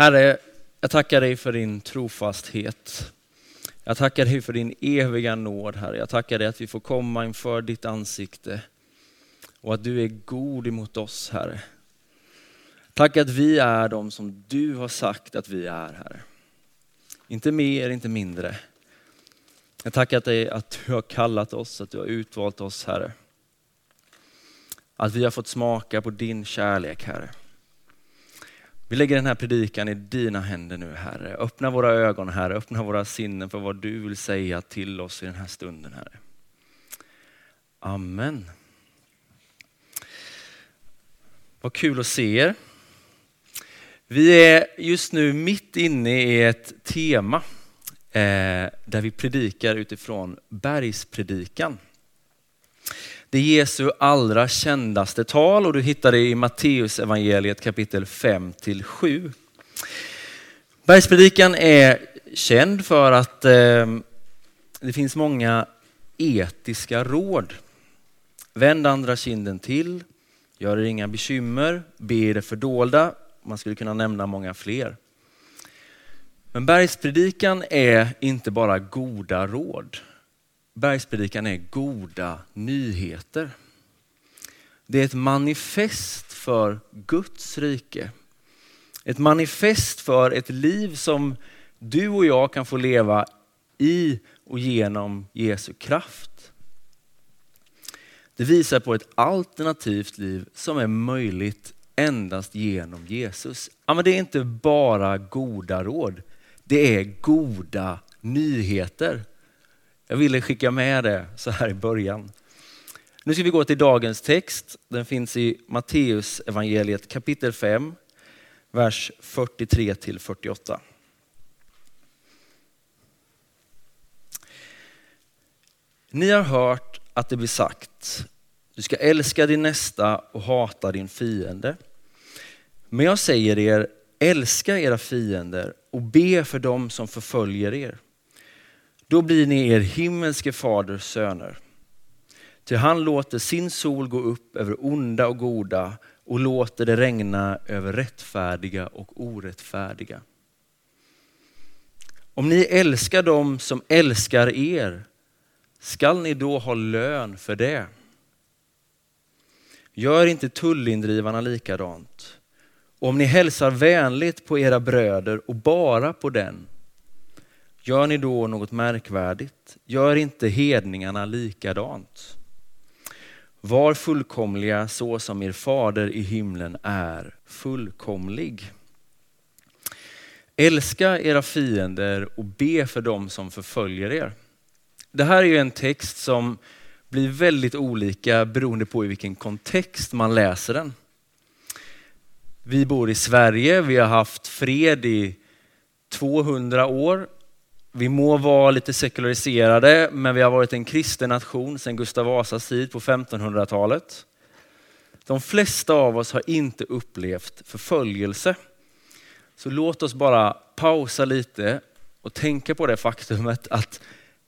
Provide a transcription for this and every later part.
Herre, jag tackar dig för din trofasthet. Jag tackar dig för din eviga nåd, Herre. Jag tackar dig att vi får komma inför ditt ansikte och att du är god emot oss, Herre. Tack att vi är de som du har sagt att vi är, Herre. Inte mer, inte mindre. Jag tackar dig att du har kallat oss, att du har utvalt oss, Herre. Att vi har fått smaka på din kärlek, Herre. Vi lägger den här predikan i dina händer nu Herre. Öppna våra ögon Herre, öppna våra sinnen för vad du vill säga till oss i den här stunden Herre. Amen. Vad kul att se er. Vi är just nu mitt inne i ett tema eh, där vi predikar utifrån bergspredikan. Det är Jesu allra kändaste tal och du hittar det i Matteus evangeliet kapitel 5 till 7. Bergspredikan är känd för att eh, det finns många etiska råd. Vänd andra kinden till, gör er inga bekymmer, be det fördolda. Man skulle kunna nämna många fler. Men bergspredikan är inte bara goda råd. Bergspredikan är goda nyheter. Det är ett manifest för Guds rike. Ett manifest för ett liv som du och jag kan få leva i och genom Jesu kraft. Det visar på ett alternativt liv som är möjligt endast genom Jesus. Ja, men det är inte bara goda råd, det är goda nyheter. Jag ville skicka med det så här i början. Nu ska vi gå till dagens text. Den finns i Matteus evangeliet kapitel 5, vers 43 till 48. Ni har hört att det blir sagt, du ska älska din nästa och hata din fiende. Men jag säger er, älska era fiender och be för dem som förföljer er. Då blir ni er himmelske faders söner. Till han låter sin sol gå upp över onda och goda och låter det regna över rättfärdiga och orättfärdiga. Om ni älskar dem som älskar er, skall ni då ha lön för det? Gör inte tullindrivarna likadant. Och om ni hälsar vänligt på era bröder och bara på den, Gör ni då något märkvärdigt? Gör inte hedningarna likadant. Var fullkomliga så som er fader i himlen är fullkomlig. Älska era fiender och be för dem som förföljer er. Det här är ju en text som blir väldigt olika beroende på i vilken kontext man läser den. Vi bor i Sverige, vi har haft fred i 200 år vi må vara lite sekulariserade, men vi har varit en kristen nation sedan Gustav Vasas tid på 1500-talet. De flesta av oss har inte upplevt förföljelse. Så låt oss bara pausa lite och tänka på det faktumet att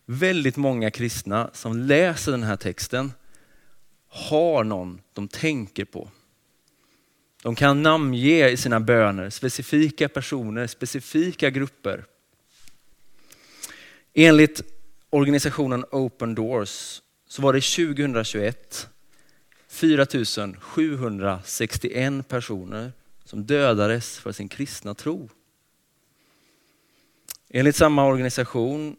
väldigt många kristna som läser den här texten har någon de tänker på. De kan namnge i sina böner specifika personer, specifika grupper. Enligt organisationen Open Doors så var det 2021 4 761 personer som dödades för sin kristna tro. Enligt samma organisation,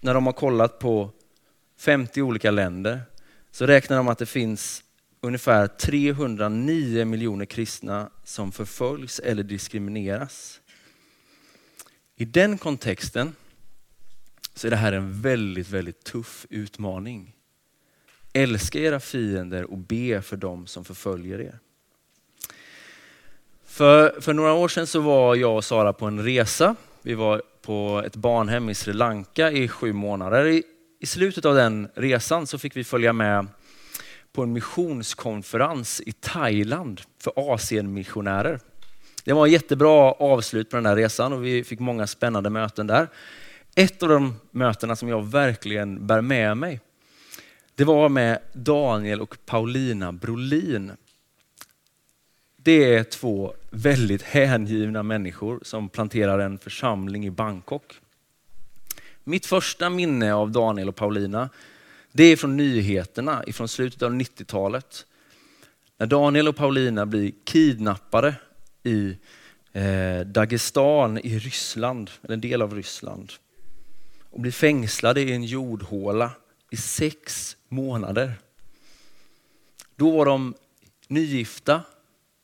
när de har kollat på 50 olika länder, så räknar de att det finns ungefär 309 miljoner kristna som förföljs eller diskrimineras. I den kontexten så är det här en väldigt, väldigt tuff utmaning. Älska era fiender och be för dem som förföljer er. För, för några år sedan så var jag och Sara på en resa. Vi var på ett barnhem i Sri Lanka i sju månader. I, I slutet av den resan så fick vi följa med på en missionskonferens i Thailand för Asienmissionärer. Det var ett jättebra avslut på den här resan och vi fick många spännande möten där. Ett av de mötena som jag verkligen bär med mig, det var med Daniel och Paulina Brolin. det är två väldigt hängivna människor som planterar en församling i Bangkok. Mitt första minne av Daniel och Paulina, det är från nyheterna från slutet av 90-talet. När Daniel och Paulina blir kidnappade i eh, Dagestan i Ryssland, eller en del av Ryssland. Och blir fängslade i en jordhåla i sex månader. Då var de nygifta,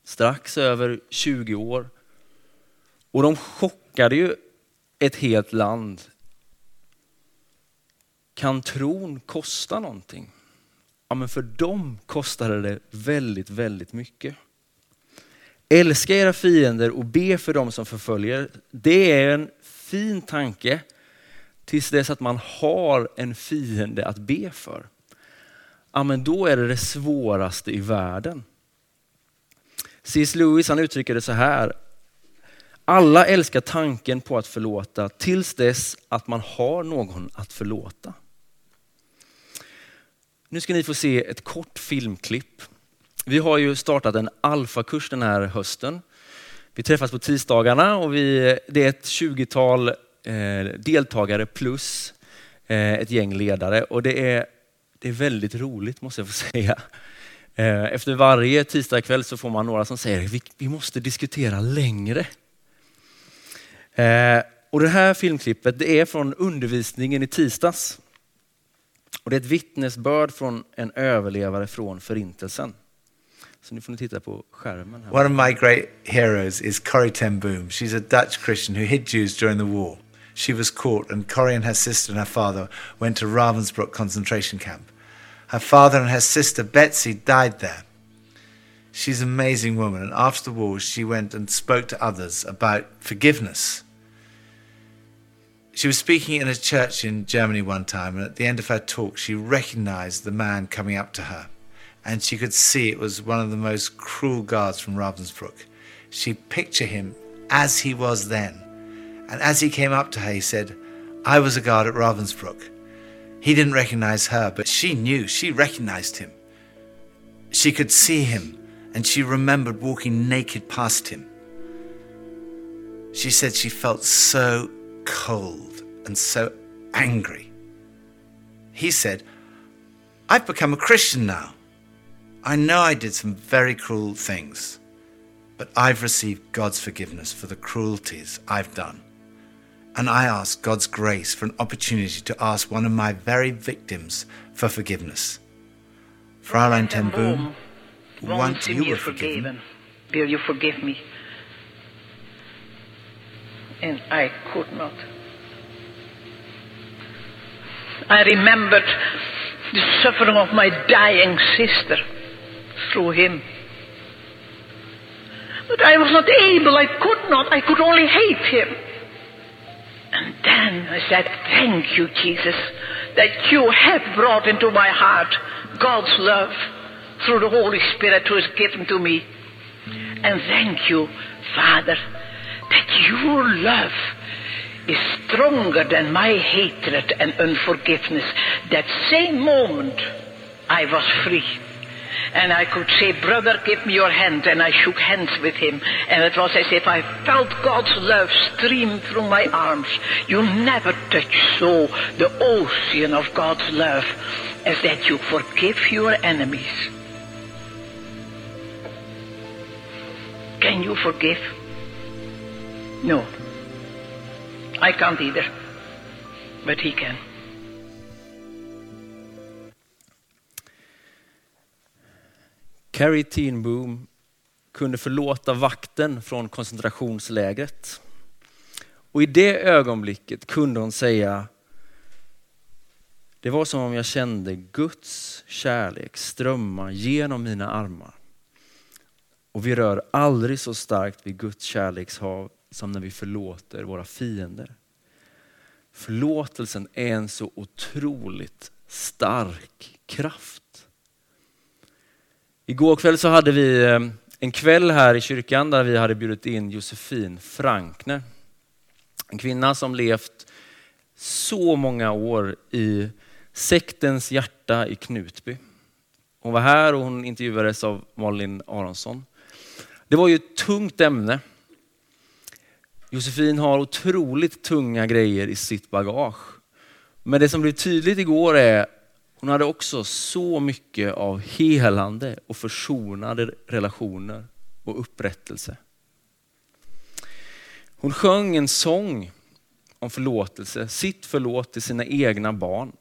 strax över 20 år. Och de chockade ju ett helt land. Kan tron kosta någonting? Ja, men för dem kostade det väldigt, väldigt mycket. Älska era fiender och be för dem som förföljer. Det är en fin tanke tills dess att man har en fiende att be för. Ja, men då är det det svåraste i världen. C.S. Lewis han uttrycker det så här. Alla älskar tanken på att förlåta tills dess att man har någon att förlåta. Nu ska ni få se ett kort filmklipp. Vi har ju startat en alfakurs den här hösten. Vi träffas på tisdagarna och vi, det är ett 20-tal Eh, deltagare plus eh, ett gäng ledare och det är, det är väldigt roligt måste jag få säga. Eh, efter varje tisdagkväll så får man några som säger vi, vi måste diskutera längre. Och det här filmklippet det är från undervisningen i tisdags. Och det är ett vittnesbörd från en överlevare från förintelsen. Så nu får ni titta på skärmen. Här. One of my great heroes is Corrie ten Boom. She's a Dutch Christian who hid Jews during the war. She was caught and Corrie and her sister and her father went to Ravensbrück concentration camp. Her father and her sister Betsy died there. She's an amazing woman and after the war she went and spoke to others about forgiveness. She was speaking in a church in Germany one time, and at the end of her talk, she recognized the man coming up to her and she could see it was one of the most cruel guards from Ravensbrück. She pictured him as he was then. And as he came up to her, he said, I was a guard at Ravensbrook. He didn't recognize her, but she knew, she recognized him. She could see him, and she remembered walking naked past him. She said she felt so cold and so angry. He said, I've become a Christian now. I know I did some very cruel things, but I've received God's forgiveness for the cruelties I've done. And I ask God's grace for an opportunity to ask one of my very victims for forgiveness. Fräulein ten Boom, once you were forgiven, will you forgive me? And I could not. I remembered the suffering of my dying sister through him. But I was not able, I could not, I could only hate him. And I said, Thank you, Jesus, that you have brought into my heart God's love through the Holy Spirit who is given to me. And thank you, Father, that your love is stronger than my hatred and unforgiveness. That same moment I was free. And I could say, Brother, give me your hand. And I shook hands with him. And it was as if I felt God's love stream through my arms. You never touch so the ocean of God's love as that you forgive your enemies. Can you forgive? No. I can't either. But he can. Carrie Teenboom kunde förlåta vakten från koncentrationslägret. Och i det ögonblicket kunde hon säga, det var som om jag kände Guds kärlek strömma genom mina armar. Och vi rör aldrig så starkt vid Guds kärlekshav som när vi förlåter våra fiender. Förlåtelsen är en så otroligt stark kraft. Igår kväll så hade vi eh, en kväll här i kyrkan där vi hade bjudit in Josefin Frankner. En kvinna som levt så många år i sektens hjärta i Knutby. Hon var här och hon intervjuades av Malin Aronsson. Det var ju ett tungt ämne. Josefin har otroligt tunga grejer i sitt bagage. Men det som blev tydligt igår är hon hade också så mycket av helande och försonade relationer och upprättelse. Hon sjöng en sång om förlåtelse, sitt förlåt till sina egna barn.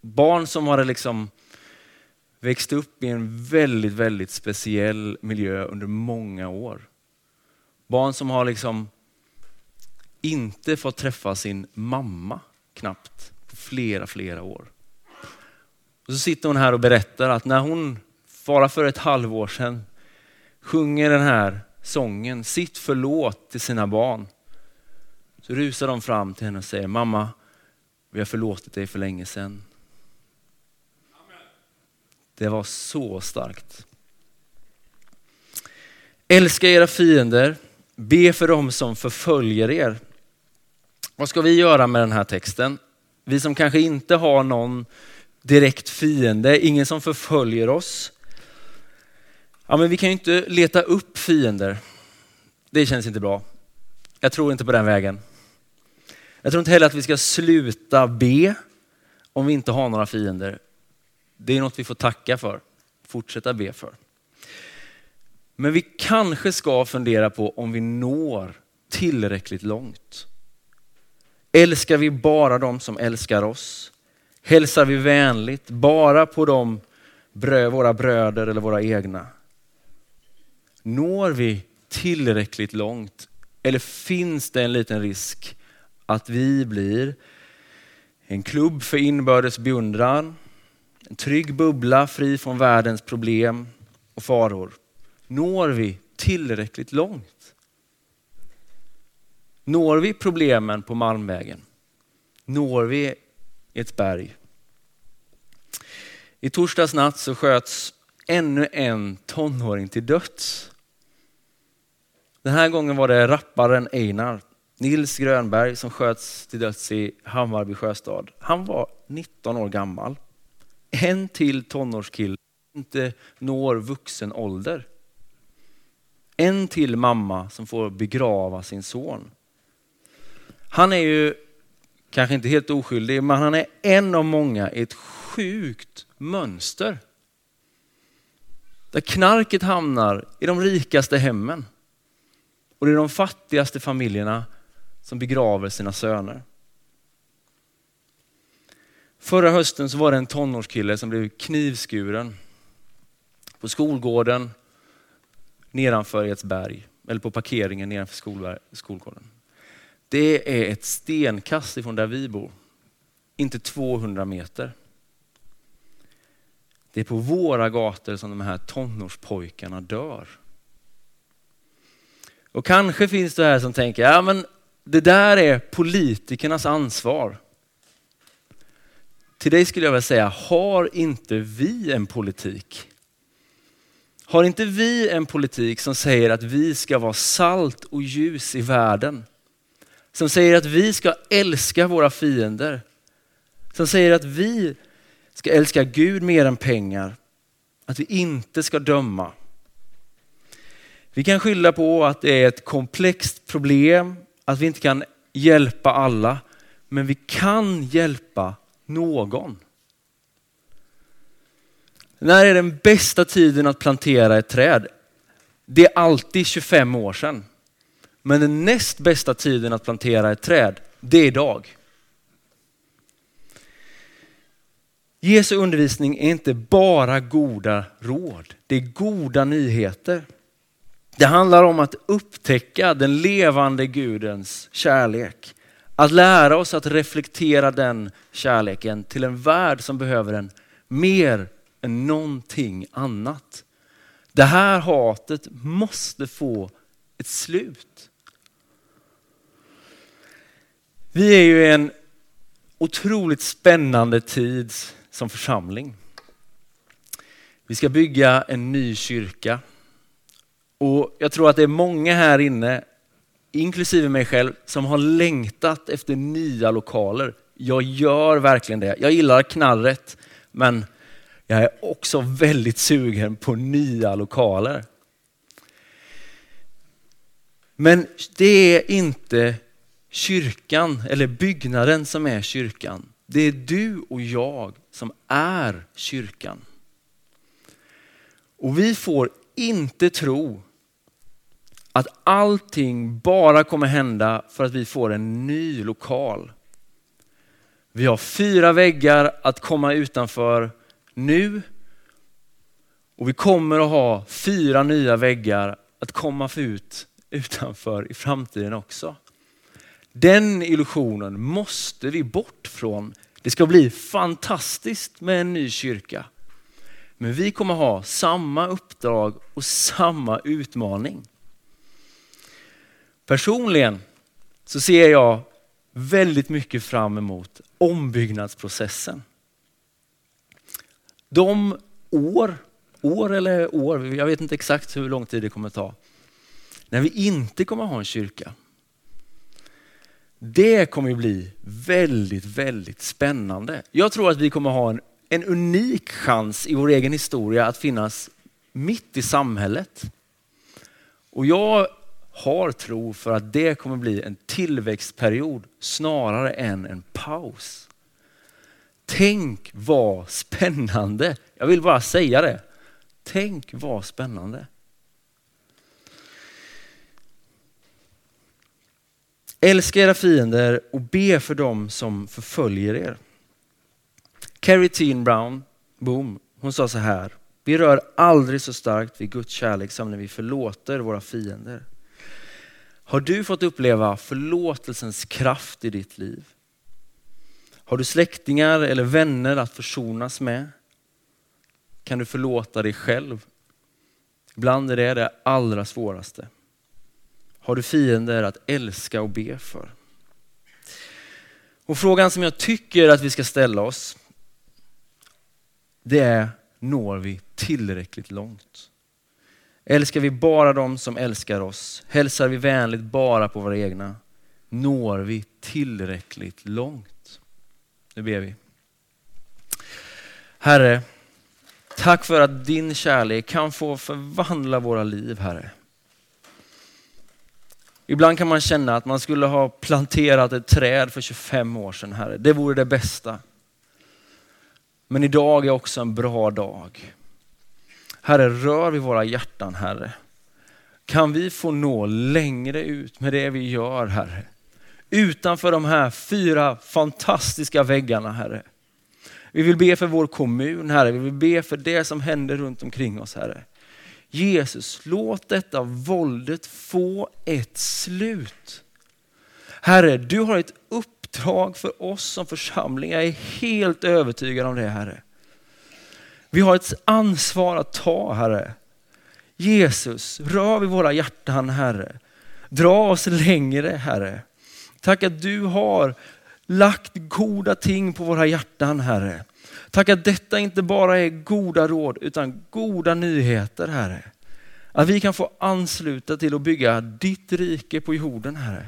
Barn som hade liksom växt upp i en väldigt, väldigt speciell miljö under många år. Barn som har liksom inte fått träffa sin mamma knappt på flera, flera år. Och så sitter hon här och berättar att när hon bara för ett halvår sedan sjunger den här sången, sitt förlåt till sina barn, så rusar de fram till henne och säger, mamma, vi har förlåtit dig för länge sedan. Det var så starkt. Älska era fiender, be för dem som förföljer er. Vad ska vi göra med den här texten? Vi som kanske inte har någon direkt fiende, ingen som förföljer oss. Ja, men vi kan ju inte leta upp fiender. Det känns inte bra. Jag tror inte på den vägen. Jag tror inte heller att vi ska sluta be om vi inte har några fiender. Det är något vi får tacka för, fortsätta be för. Men vi kanske ska fundera på om vi når tillräckligt långt. Älskar vi bara de som älskar oss? Hälsar vi vänligt bara på de brö, våra bröder eller våra egna? Når vi tillräckligt långt? Eller finns det en liten risk att vi blir en klubb för inbördes beundran, en trygg bubbla fri från världens problem och faror? Når vi tillräckligt långt? Når vi problemen på Malmvägen? Når vi ett berg? I torsdags natt så sköts ännu en tonåring till döds. Den här gången var det rapparen Einar, Nils Grönberg, som sköts till döds i Hammarby sjöstad. Han var 19 år gammal. En till tonårskille inte når vuxen ålder. En till mamma som får begrava sin son. Han är ju kanske inte helt oskyldig, men han är en av många i ett sjukt mönster. Där knarket hamnar i de rikaste hemmen. Och det är de fattigaste familjerna som begraver sina söner. Förra hösten så var det en tonårskille som blev knivskuren på skolgården nedanför Edsberg, eller på parkeringen nedanför skolgården. Det är ett stenkast ifrån där vi bor, inte 200 meter. Det är på våra gator som de här tonårspojkarna dör. Och kanske finns det här som tänker, ja men det där är politikernas ansvar. Till dig skulle jag vilja säga, har inte vi en politik? Har inte vi en politik som säger att vi ska vara salt och ljus i världen? Som säger att vi ska älska våra fiender. Som säger att vi ska älska Gud mer än pengar. Att vi inte ska döma. Vi kan skylla på att det är ett komplext problem, att vi inte kan hjälpa alla, men vi kan hjälpa någon. När är den bästa tiden att plantera ett träd? Det är alltid 25 år sedan. Men den näst bästa tiden att plantera ett träd, det är idag. Jesu undervisning är inte bara goda råd, det är goda nyheter. Det handlar om att upptäcka den levande Gudens kärlek. Att lära oss att reflektera den kärleken till en värld som behöver den mer än någonting annat. Det här hatet måste få ett slut. Vi är ju i en otroligt spännande tid som församling. Vi ska bygga en ny kyrka. Och jag tror att det är många här inne, inklusive mig själv, som har längtat efter nya lokaler. Jag gör verkligen det. Jag gillar knarret, men jag är också väldigt sugen på nya lokaler. Men det är inte kyrkan eller byggnaden som är kyrkan. Det är du och jag som är kyrkan. Och vi får inte tro att allting bara kommer hända för att vi får en ny lokal. Vi har fyra väggar att komma utanför nu och vi kommer att ha fyra nya väggar att komma ut utanför i framtiden också. Den illusionen måste vi bort från. Det ska bli fantastiskt med en ny kyrka. Men vi kommer ha samma uppdrag och samma utmaning. Personligen så ser jag väldigt mycket fram emot ombyggnadsprocessen. De år, år eller år, jag vet inte exakt hur lång tid det kommer ta, när vi inte kommer ha en kyrka. Det kommer bli väldigt, väldigt spännande. Jag tror att vi kommer ha en, en unik chans i vår egen historia att finnas mitt i samhället. Och jag har tro för att det kommer bli en tillväxtperiod snarare än en paus. Tänk vad spännande. Jag vill bara säga det. Tänk vad spännande. Älska era fiender och be för dem som förföljer er. Carrie Teen Brown, boom, hon sa så här. Vi rör aldrig så starkt vid Guds kärlek som när vi förlåter våra fiender. Har du fått uppleva förlåtelsens kraft i ditt liv? Har du släktingar eller vänner att försonas med? Kan du förlåta dig själv? Ibland är det det allra svåraste. Har du fiender att älska och be för? Och frågan som jag tycker att vi ska ställa oss, det är, når vi tillräckligt långt? Älskar vi bara de som älskar oss? Hälsar vi vänligt bara på våra egna? Når vi tillräckligt långt? Nu ber vi. Herre, tack för att din kärlek kan få förvandla våra liv, Herre. Ibland kan man känna att man skulle ha planterat ett träd för 25 år sedan, Herre. Det vore det bästa. Men idag är också en bra dag. Herre, rör vid våra hjärtan, Herre. Kan vi få nå längre ut med det vi gör, Herre? Utanför de här fyra fantastiska väggarna, Herre. Vi vill be för vår kommun, Herre. Vi vill be för det som händer runt omkring oss, Herre. Jesus, låt detta våldet få ett slut. Herre, du har ett uppdrag för oss som församling. Jag är helt övertygad om det, Herre. Vi har ett ansvar att ta, Herre. Jesus, rör vid våra hjärtan, Herre. Dra oss längre, Herre. Tack att du har lagt goda ting på våra hjärtan, Herre. Tack att detta inte bara är goda råd, utan goda nyheter, Herre. Att vi kan få ansluta till att bygga ditt rike på jorden, Herre.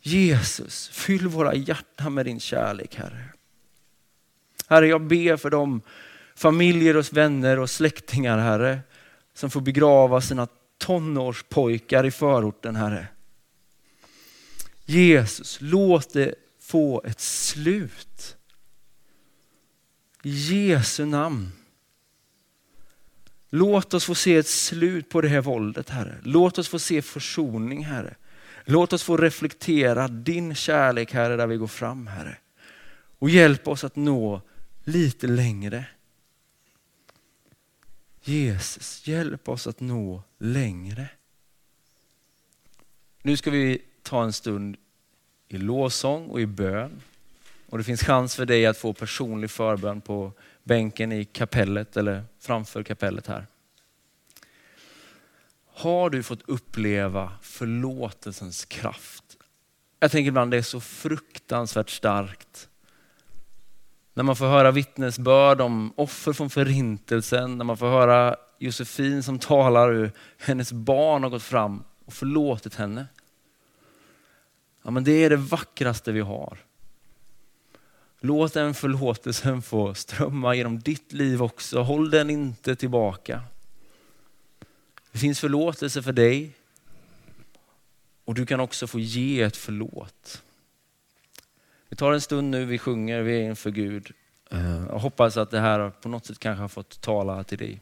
Jesus, fyll våra hjärtan med din kärlek, Herre. Herre, jag ber för de familjer och vänner och släktingar, Herre, som får begrava sina tonårspojkar i förorten, Herre. Jesus, låt det få ett slut. I Jesu namn. Låt oss få se ett slut på det här våldet, Herre. Låt oss få se försoning, Herre. Låt oss få reflektera din kärlek, Herre, där vi går fram, Herre. Och hjälp oss att nå lite längre. Jesus, hjälp oss att nå längre. Nu ska vi ta en stund i lovsång och i bön. Och det finns chans för dig att få personlig förbön på bänken i kapellet eller framför kapellet här. Har du fått uppleva förlåtelsens kraft? Jag tänker ibland det är så fruktansvärt starkt när man får höra vittnesbörd om offer från förintelsen, när man får höra Josefin som talar hur hennes barn har gått fram och förlåtit henne. Ja, men det är det vackraste vi har. Låt den förlåtelsen få strömma genom ditt liv också. Håll den inte tillbaka. Det finns förlåtelse för dig Och du kan också få ge ett förlåt. Vi tar en stund nu, vi sjunger, vi är inför Gud. Eh, Jag hoppas att det här på något sätt kanske har fått tala till dig.